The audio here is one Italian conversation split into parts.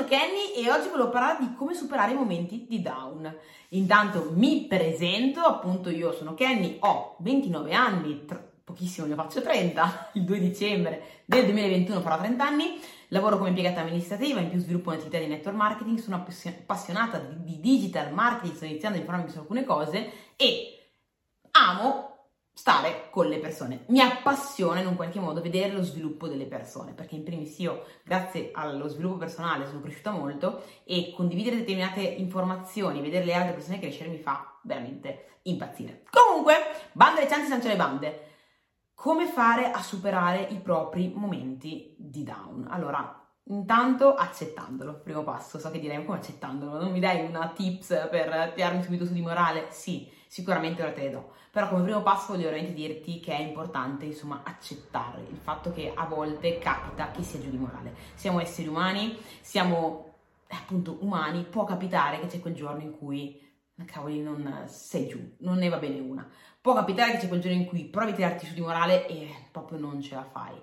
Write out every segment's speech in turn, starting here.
sono Kenny e oggi volevo parlare di come superare i momenti di down. Intanto mi presento, appunto io sono Kenny, ho 29 anni, tra pochissimo ne faccio 30, il 2 dicembre del 2021 farò 30 anni, lavoro come impiegata amministrativa, in più sviluppo un'attività di network marketing, sono appassionata di digital marketing, sto iniziando a informarmi su alcune cose e amo stare con le persone. Mi appassiona in un qualche modo vedere lo sviluppo delle persone, perché in primis io, grazie allo sviluppo personale, sono cresciuta molto e condividere determinate informazioni, vedere le altre persone crescere mi fa veramente impazzire. Comunque, bande le ciance, sancia le bande. Come fare a superare i propri momenti di down? Allora, Intanto accettandolo, primo passo, so che direi come accettandolo, non mi dai una tips per tirarmi subito su di morale? Sì, sicuramente ora te le do, però come primo passo voglio veramente dirti che è importante insomma accettare il fatto che a volte capita che sia giù di morale. Siamo esseri umani, siamo appunto umani, può capitare che c'è quel giorno in cui cavoli non sei giù, non ne va bene una. Può capitare che c'è quel giorno in cui provi a tirarti su di morale e proprio non ce la fai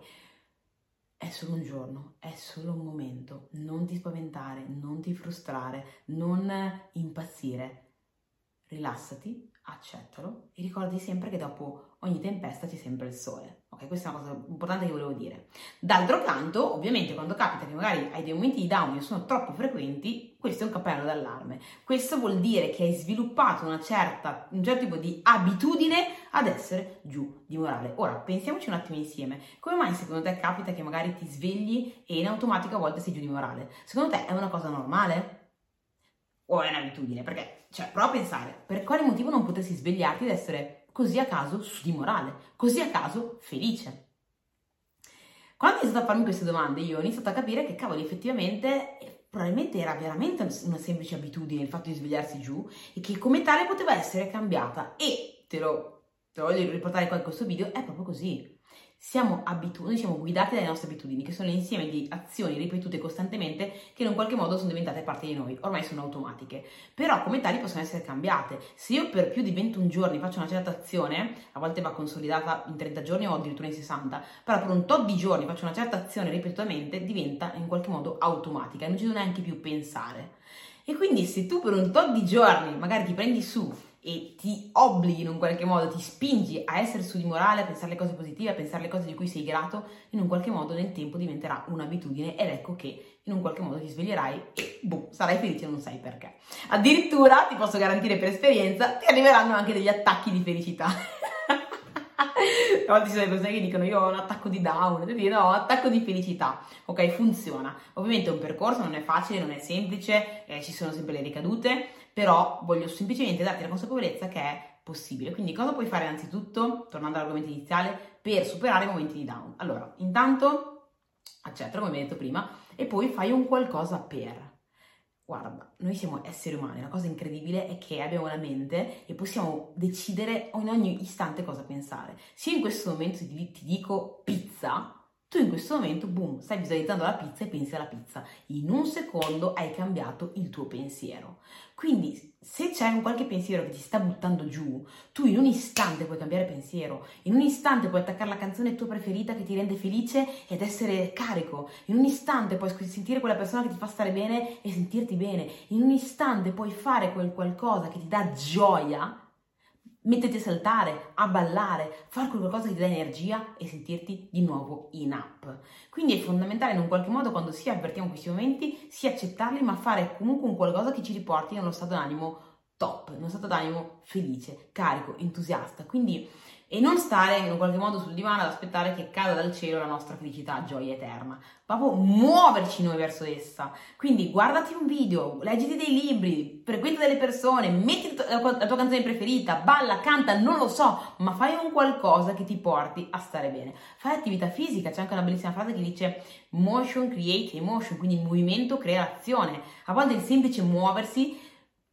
è solo un giorno, è solo un momento, non ti spaventare, non ti frustrare, non impazzire. Rilassati, accettalo e ricordati sempre che dopo ogni tempesta c'è sempre il sole. Ok, questa è una cosa importante che volevo dire. D'altro canto, ovviamente, quando capita che magari hai dei momenti di down che sono troppo frequenti, questo è un cappello d'allarme. Questo vuol dire che hai sviluppato certa, un certo tipo di abitudine ad essere giù di morale. Ora, pensiamoci un attimo insieme. Come mai secondo te capita che magari ti svegli e in automatico a volte sei giù di morale? Secondo te è una cosa normale? O è un'abitudine? Perché, cioè, prova a pensare, per quale motivo non potresti svegliarti ed essere così a caso di morale, così a caso felice. Quando ho iniziato a farmi queste domande, io ho iniziato a capire che, cavoli, effettivamente, eh, probabilmente era veramente una semplice abitudine il fatto di svegliarsi giù e che come tale poteva essere cambiata. E te lo, te lo voglio riportare qua in questo video, è proprio così siamo, abitu- noi siamo guidati dalle nostre abitudini, che sono l'insieme di azioni ripetute costantemente che in un qualche modo sono diventate parte di noi, ormai sono automatiche, però come tali possono essere cambiate. Se io per più di 21 giorni faccio una certa azione, a volte va consolidata in 30 giorni o addirittura in 60, però per un tot di giorni faccio una certa azione ripetutamente, diventa in qualche modo automatica non ci devo neanche più pensare. E quindi se tu per un tot di giorni magari ti prendi su e ti obblighi in un qualche modo, ti spingi a essere su di morale, a pensare le cose positive, a pensare le cose di cui sei grato, in un qualche modo nel tempo diventerà un'abitudine ed ecco che in un qualche modo ti sveglierai e boh, sarai felice e non sai perché. Addirittura, ti posso garantire per esperienza, ti arriveranno anche degli attacchi di felicità. A volte ci sono le persone che dicono io ho un attacco di down, devi dire no, attacco di felicità. Ok, funziona. Ovviamente è un percorso, non è facile, non è semplice, eh, ci sono sempre le ricadute, però voglio semplicemente darti la consapevolezza che è possibile. Quindi cosa puoi fare innanzitutto, tornando all'argomento iniziale, per superare i momenti di down? Allora, intanto accettalo come detto prima e poi fai un qualcosa per. Guarda, noi siamo esseri umani, la cosa incredibile è che abbiamo la mente e possiamo decidere in ogni istante cosa pensare. Se in questo momento ti dico pizza, tu in questo momento, boom, stai visualizzando la pizza e pensi alla pizza. In un secondo hai cambiato il tuo pensiero. Quindi, se c'è un qualche pensiero che ti sta buttando giù, tu in un istante puoi cambiare pensiero. In un istante puoi attaccare la canzone tua preferita che ti rende felice ed essere carico. In un istante puoi sentire quella persona che ti fa stare bene e sentirti bene. In un istante puoi fare quel qualcosa che ti dà gioia metterti a saltare, a ballare, fare qualcosa che ti dà energia e sentirti di nuovo in up. Quindi è fondamentale in un qualche modo quando si avvertiamo questi momenti, si accettarli, ma fare comunque un qualcosa che ci riporti in uno stato d'animo top, in uno stato d'animo felice, carico, entusiasta. Quindi e non stare in qualche modo sul divano ad aspettare che cada dal cielo la nostra felicità, gioia eterna. Proprio muoverci noi verso essa. Quindi guardati un video, leggiti dei libri, frequenta delle persone, metti la tua canzone preferita, balla, canta, non lo so, ma fai un qualcosa che ti porti a stare bene. Fai attività fisica, c'è anche una bellissima frase che dice motion create emotion, quindi movimento crea azione. A volte il semplice muoversi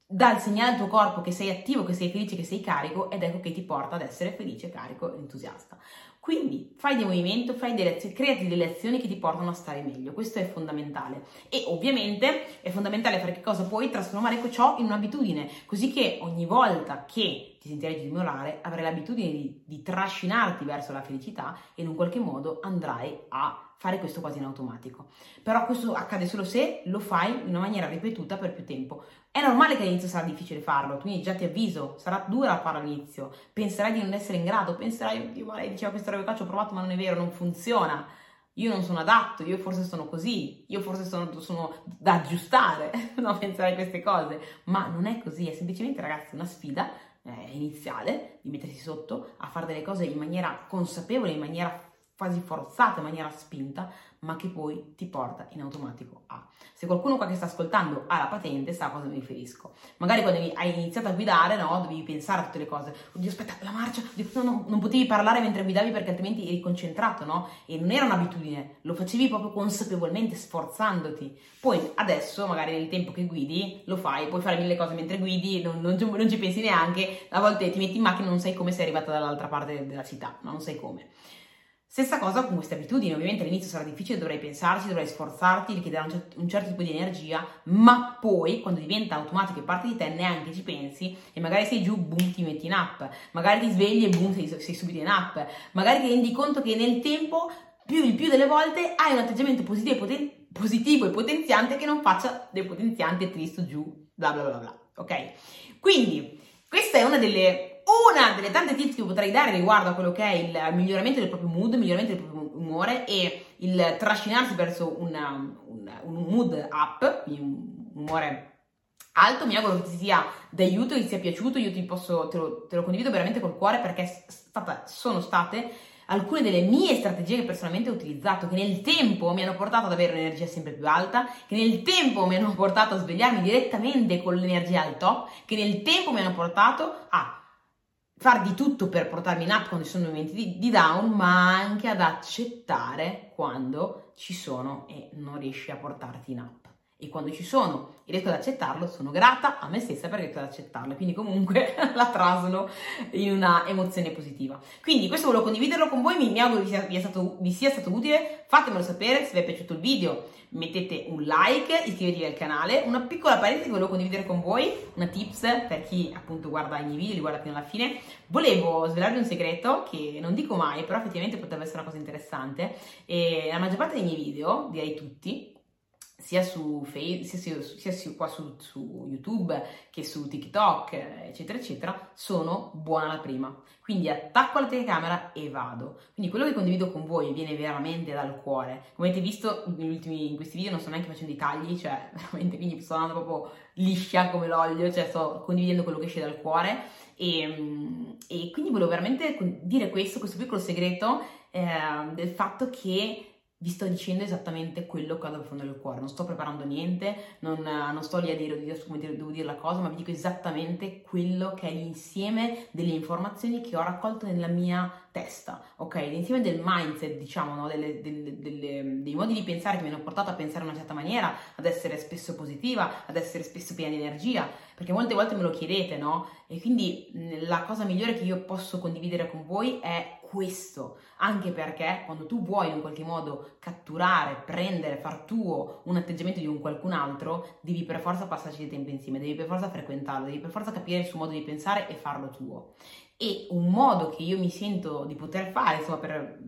dà il segnale al tuo corpo che sei attivo, che sei felice, che sei carico ed ecco che ti porta ad essere felice, carico e entusiasta. Quindi fai dei movimenti, fai delle azioni, creati delle azioni che ti portano a stare meglio, questo è fondamentale. E ovviamente è fondamentale fare che cosa puoi trasformare ciò in un'abitudine, così che ogni volta che ti sentirai di dimorare avrai l'abitudine di, di trascinarti verso la felicità e in un qualche modo andrai a fare questo quasi in automatico. Però questo accade solo se lo fai in maniera ripetuta per più tempo. È normale che all'inizio sarà difficile farlo, quindi già ti avviso, sarà dura farlo all'inizio, penserai di non essere in grado, penserai, oddio, ma lei diceva questa roba qua, ci ho provato ma non è vero, non funziona, io non sono adatto, io forse sono così, io forse sono, sono da aggiustare, no, pensare a queste cose, ma non è così, è semplicemente ragazzi una sfida eh, iniziale di mettersi sotto a fare delle cose in maniera consapevole, in maniera quasi forzata, in maniera spinta, ma che poi ti porta in automatico a. Se qualcuno qua che sta ascoltando ha la patente, sa a cosa mi riferisco. Magari quando hai iniziato a guidare, no, dovevi pensare a tutte le cose. Oddio, aspetta, la marcia, no, no, non potevi parlare mentre guidavi perché altrimenti eri concentrato, no? E non era un'abitudine, lo facevi proprio consapevolmente, sforzandoti. Poi adesso, magari nel tempo che guidi, lo fai, puoi fare mille cose mentre guidi, non, non, non ci pensi neanche, a volte ti metti in macchina e non sai come sei arrivata dall'altra parte della città, ma non sai come. Stessa cosa con queste abitudini, ovviamente all'inizio sarà difficile, dovrai pensarci, dovrai sforzarti, richiederà un, un, certo tipo di energia, ma poi quando diventa automatico e parte di te neanche ci pensi e magari sei giù, boom, ti metti in app, magari ti svegli e boom, sei, sei subito in app, magari ti rendi conto che nel tempo, più il più delle volte, hai un atteggiamento positivo e, poten- positivo e potenziante che non faccia depotenziante, triste, giù, bla bla bla bla, ok? Quindi, questa è una delle una delle tante tips che potrei dare riguardo a quello che è il miglioramento del proprio mood, il miglioramento del proprio umore e il trascinarsi verso una, un, un mood up, quindi un umore alto, mi auguro che ti sia d'aiuto, che ti sia piaciuto, io ti posso, te lo, te lo condivido veramente col cuore perché stata, sono state alcune delle mie strategie che personalmente ho utilizzato, che nel tempo mi hanno portato ad avere un'energia sempre più alta, che nel tempo mi hanno portato a svegliarmi direttamente con l'energia al top, che nel tempo mi hanno portato a far di tutto per portarmi in up quando ci sono momenti di, di, down, ma anche ad accettare quando ci sono e non riesci a portarti in up. E quando ci sono e riesco ad accettarlo, sono grata a me stessa per riesco ad accettarlo. Quindi comunque la traslo in una emozione positiva. Quindi questo volevo condividerlo con voi, mi, mi auguro vi sia, vi, stato, vi sia stato utile. Fatemelo sapere se vi è piaciuto il video mettete un like, iscrivetevi al canale. Una piccola parentesi che volevo condividere con voi, una tips per chi appunto guarda i miei video, li guarda fino alla fine. Volevo svelarvi un segreto che non dico mai, però effettivamente potrebbe essere una cosa interessante. E la maggior parte dei miei video, direi tutti, sia su Facebook, sia, sia qua su, su, YouTube che su TikTok, eccetera, eccetera, sono buona la prima. Quindi attacco la telecamera e vado. Quindi quello che condivido con voi viene veramente dal cuore. Come avete visto ultimi, in questi video non sto neanche facendo i tagli, cioè veramente quindi sto andando proprio liscia come l'olio, cioè sto condividendo quello che esce dal cuore. E, e quindi volevo veramente dire questo, questo piccolo segreto eh, del fatto che vi sto dicendo esattamente quello che ho dal fondo del cuore, non sto preparando niente, non, non sto lì a dire come devo dire la cosa, ma vi dico esattamente quello che è l'insieme delle informazioni che ho raccolto nella mia testa, ok? L'insieme del mindset, diciamo, no? delle, delle, delle, dei modi di pensare che mi hanno portato a pensare in una certa maniera, ad essere spesso positiva, ad essere spesso piena di energia, perché molte volte me lo chiedete, no? E quindi la cosa migliore che io posso condividere con voi è questo, anche perché quando tu vuoi in qualche modo catturare, prendere, far tuo un atteggiamento di un qualcun altro, devi per forza passarci del tempo insieme, devi per forza frequentarlo, devi per forza capire il suo modo di pensare e farlo tuo. E un modo che io mi sento di poter fare, insomma, per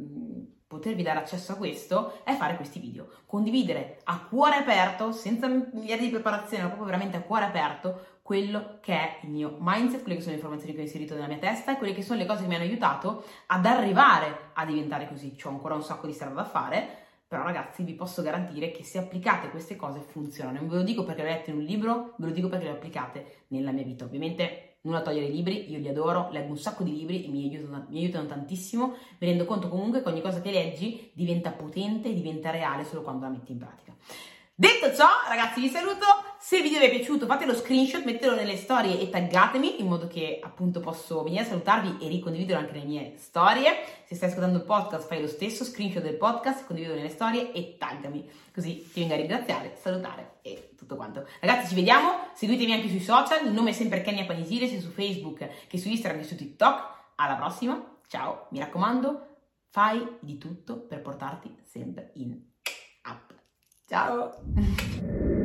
potervi dare accesso a questo è fare questi video, condividere a cuore aperto, senza miliardi di preparazione, ma proprio veramente a cuore aperto quello che è il mio mindset, quelle che sono le informazioni che ho inserito nella mia testa e quelle che sono le cose che mi hanno aiutato ad arrivare a diventare così. C'ho ancora un sacco di strada da fare, però ragazzi vi posso garantire che se applicate queste cose funzionano. Non ve lo dico perché le ho lette in un libro, ve lo dico perché le ho applicate nella mia vita. Ovviamente nulla a togliere i libri, io li adoro, leggo un sacco di libri e mi aiutano, mi aiutano tantissimo. Mi rendo conto comunque che ogni cosa che leggi diventa potente diventa reale solo quando la metti in pratica. Detto ciò, ragazzi, vi saluto. Se il video vi è piaciuto, fate lo screenshot, mettetelo nelle storie e taggatemi in modo che appunto posso venire a salutarvi e ricondividere anche le mie storie. Se stai ascoltando il podcast, fai lo stesso, screenshot del podcast, condividilo nelle storie e taggami. Così ti vengo a ringraziare, salutare e tutto quanto. Ragazzi, ci vediamo. Seguitemi anche sui social. Il nome è sempre Kenya Panisile, sia su Facebook che su Instagram che su TikTok. Alla prossima. Ciao. Mi raccomando, fai di tutto per portarti sempre in up. Ciao!